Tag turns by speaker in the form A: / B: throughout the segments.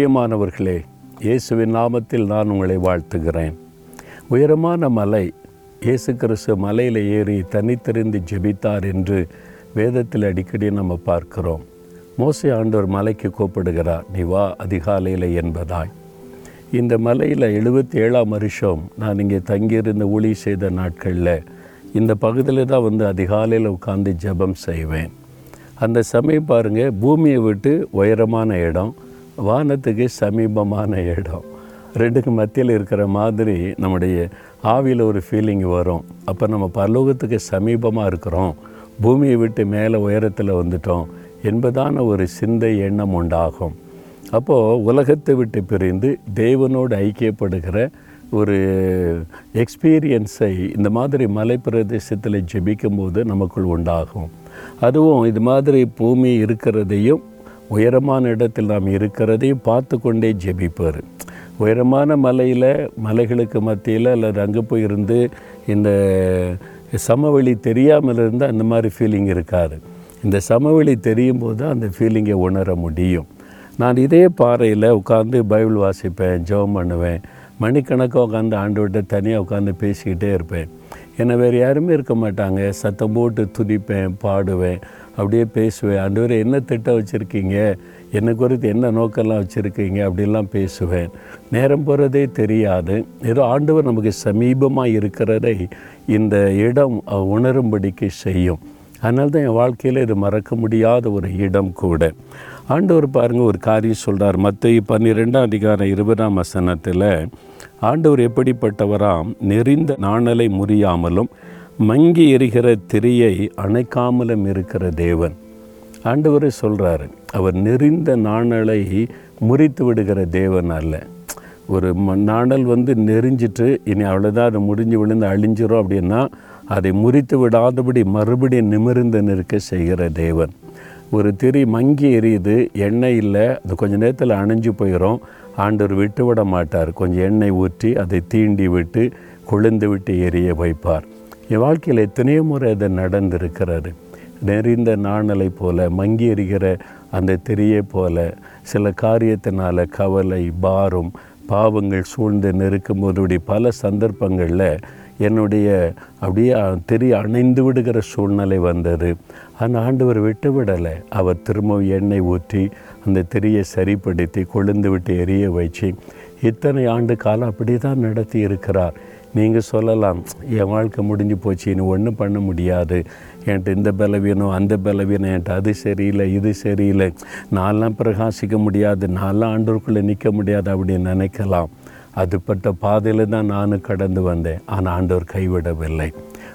A: பிரியமானவர்களே இயேசுவின் நாமத்தில் நான் உங்களை வாழ்த்துகிறேன். உயரமான மலை இயேசு கிறிஸ்து மலையில் ஏறி தனித்திருந்து ஜெபித்தார் என்று வேதத்தில் அடிக்கடி நம்ம பார்க்கிறோம். மோசே ஆண்டவர் மலைக்கு கூப்பிடுகிறார் நீ வா அதிகாலையில் என்பதாய். இந்த மலையில் எழுபத்தி ஏழாம் வருஷம் நான் இங்கே தங்கியிருந்த ஊழி செய்த நாட்களில் இந்த பகுதியில் தான் வந்து அதிகாலையில் உட்காந்து ஜெபம் செய்வேன். அந்த சமயம் பாருங்கள் பூமியை விட்டு உயரமான இடம் வானத்துக்கு சமீபமான இடம். ரெண்டுக்கு மத்தியில் இருக்கிற மாதிரி நம்முடைய ஆவியில் ஒரு ஃபீலிங் வரும். அப்போ நம்ம பரலோகத்துக்கு சமீபமாக இருக்கிறோம். பூமியை விட்டு மேலே உயரத்தில் வந்துட்டோம். என்பதான ஒரு சிந்தை எண்ணம் உண்டாகும். அப்போது உலகத்தை விட்டு பிரிந்து தேவனோடு ஐக்கியப்படுகிற ஒரு எக்ஸ்பீரியன்ஸை இந்த மாதிரி மலைப்பிரதேசத்தில் ஜெபிக்கும்போது நமக்குள் உண்டாகும். அதுவும் இது மாதிரி பூமி இருக்கிறதையும் உயரமான இடத்தில் நாம் இருக்கிறதையும் பார்த்து கொண்டே ஜெபிப்பார் உயரமான மலையில் மலைகளுக்கு மத்தியில் அல்லது அங்கே போய் இருந்து இந்த சமவெளி தெரியாமல் இருந்தால் அந்த மாதிரி ஃபீலிங் இருக்காது. இந்த சமவெளி தெரியும் போது அந்த ஃபீலிங்கை உணர முடியும். நான் இதே பாறையில் உட்காந்து பைபிள் வாசிப்பேன் ஜெபம் பண்ணுவேன். மணிக்கணக்காக உட்காந்து ஆண்டவர்கிட்ட தனியாக உட்காந்து பேசிக்கிட்டே இருப்பேன். என்னை வேறு யாருமே இருக்க மாட்டாங்க. சத்தம் போட்டு துதிப்பேன் பாடுவேன். அப்படியே பேசுவேன். ஆண்டவர் என்ன திட்டம் வச்சுருக்கீங்க? என்னை குறித்து என்ன நோக்கெல்லாம் வச்சுருக்கீங்க? அப்படிலாம் பேசுவேன். நேரம் போகிறதே தெரியாது. ஏதோ ஆண்டவர் நமக்கு சமீபமாக இருக்கிறதை இந்த இடம் உணரும்படிக்கு செய்யும். அதனால தான் என் வாழ்க்கையில் இது மறக்க முடியாத ஒரு இடம் கூட. ஆண்டவர் பாருங்கள் ஒரு காரியம் சொல்கிறார் மற்ற பன்னிரெண்டாம் அதிகாரம் இருபதாம் வசனத்தில் ஆண்டவர் எப்படிப்பட்டவராம்? நெறிந்த நாணலை முறியாமலும் மங்கி எரிகிற திரியை அணைக்காமலும் இருக்கிற தேவன். ஆண்டவர் சொல்கிறாரு அவர் நெறிந்த நாணலை முறித்து விடுகிற தேவன் அல்ல. ஒரு ம நாணல் வந்து நெறிஞ்சிட்டு இனி அவ்வளோதான் அது முடிஞ்சு விழுந்து அழிஞ்சிரும் அப்படின்னா அதை முறித்து விடாதபடி மறுபடியும் நிமிர்ந்து நிற்க செய்கிற தேவன். ஒரு திரி மங்கி எரியுது எண்ணெய் இல்லை அது கொஞ்சம் நேரத்தில் அணைஞ்சு போயிடும் ஆண்டவர் விட்டு விட மாட்டார் கொஞ்சம் எண்ணெய் ஊற்றி அதை தீண்டி விட்டு கொழுந்து விட்டு எரிய வைப்பார். என் வாழ்க்கையில் எத்தனையோ முறை அது நடந்திருக்கிறாரு நெறிந்த நாணலை போல மங்கி எறிகிற அந்த திரியை போல சில காரியத்தினால் கவலை பாரம் பாவங்கள் சூழ்ந்து நெருக்கும் போதுடைய பல சந்தர்ப்பங்களில் என்னுடைய அப்படியே திரி அணைந்து விடுகிற சூழ்நிலை வந்தது. அந்த ஆண்டவர் விட்டு விடலை அவர் திரும்பவும் எண்ணெய் ஊற்றி அந்த திரியை சரிப்படுத்தி கொழுந்து விட்டு எரிய வச்சு இத்தனை ஆண்டு காலம் அப்படி தான் நடத்தி இருக்கிறார் நீங்கள் சொல்லலாம் என் வாழ்க்கை முடிஞ்சு போச்சு இனி ஒன்றும் பண்ண முடியாது. என்கிட்ட இந்த பலவீனம் அந்த பலவீனம் என்கிட்ட அது சரியில்லை இது சரியில்லை. நான்லாம் பிரகாசிக்க முடியாது நான்லாம் ஆண்டோருக்குள்ளே நிற்க முடியாது அப்படின்னு நினைக்கலாம். அதுப்பட்ட பாதையில் தான் நானும் கடந்து வந்தேன். ஆனால் ஆண்டோர் கைவிடவில்லை.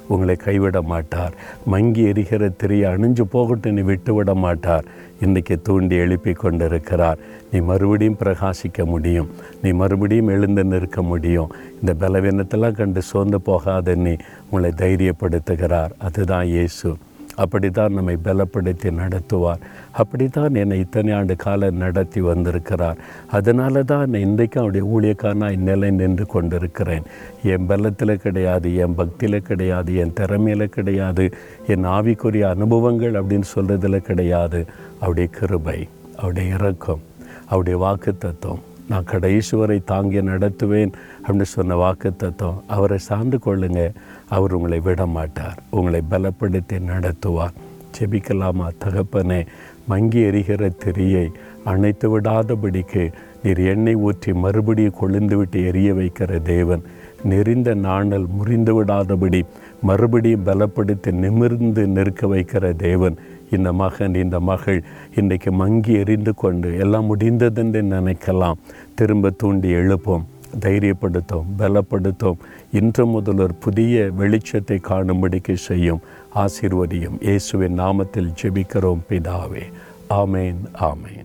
A: உங்களை கைவிட மாட்டார். மங்கி எரிகிற திரையை அணிஞ்சு போகட்டும் நீ விட்டு விட மாட்டார். இன்றைக்கி தூண்டி எழுப்பி கொண்டிருக்கிறார். நீ மறுபடியும் பிரகாசிக்க முடியும். நீ மறுபடியும் எழுந்து நிற்க முடியும். இந்த பலவீனத்தெல்லாம் கண்டு சோர்ந்து போகாத நீ உங்களை தைரியப்படுத்துகிறார். அதுதான் இயேசு. அப்படி தான் நம்மை பலப்படுத்தி நடத்துவார். அப்படி தான் என்னை இத்தனை ஆண்டு காலம் நடத்தி வந்திருக்கிறார். அதனால தான் இன்றைக்கும் அவருடைய ஊழியக்காரனாய் நிலை நின்று கொண்டிருக்கிறேன். என் பலத்தில் கிடையாது என் பக்தியில் கிடையாது என் திறமையில் கிடையாது என் ஆவிக்குரிய அனுபவங்கள் அப்படின்னு சொல்கிறதுல கிடையாது. அவருடைய கிருபை அவருடைய இறக்கம் அவருடைய வாக்கு தத்துவம் நான் கடைசி வரை தாங்கி நடத்துவேன் அப்படின்னு சொன்ன வாக்கு தத்துவம் அவரை சார்ந்து கொள்ளுங்க. அவர் உங்களை விட மாட்டார் உங்களை பலப்படுத்தி நடத்துவார். செபிக்கலாமா தகப்பனே? மங்கி எரிகிற திரியை அணைத்து விடாதபடிக்கு நீர் எண்ணெய் ஊற்றி மறுபடியும் கொழுந்துவிட்டு எரிய வைக்கிற தேவன். நெறிந்த நாணல் முறிந்து விடாதபடி மறுபடியும் பலப்படுத்தி நிமிர்ந்து நிற்க வைக்கிற தேவன். இந்த மகன் இந்த மகள் இன்றைக்கு மங்கி எறிந்து கொண்டு எல்லாம் முடிந்ததென்று நினைக்கலாம். திரும்ப தூண்டி எழுப்போம் தைரியப்படுத்தும் பலப்படுத்தும். இன்று முதல் ஒரு புதிய வெளிச்சத்தை காணும்படிக்கு செய்யும் ஆசீர்வதியும் இயேசுவின் நாமத்தில் ஜெபிக்கிறோம் பிதாவே. ஆமேன் ஆமேன்.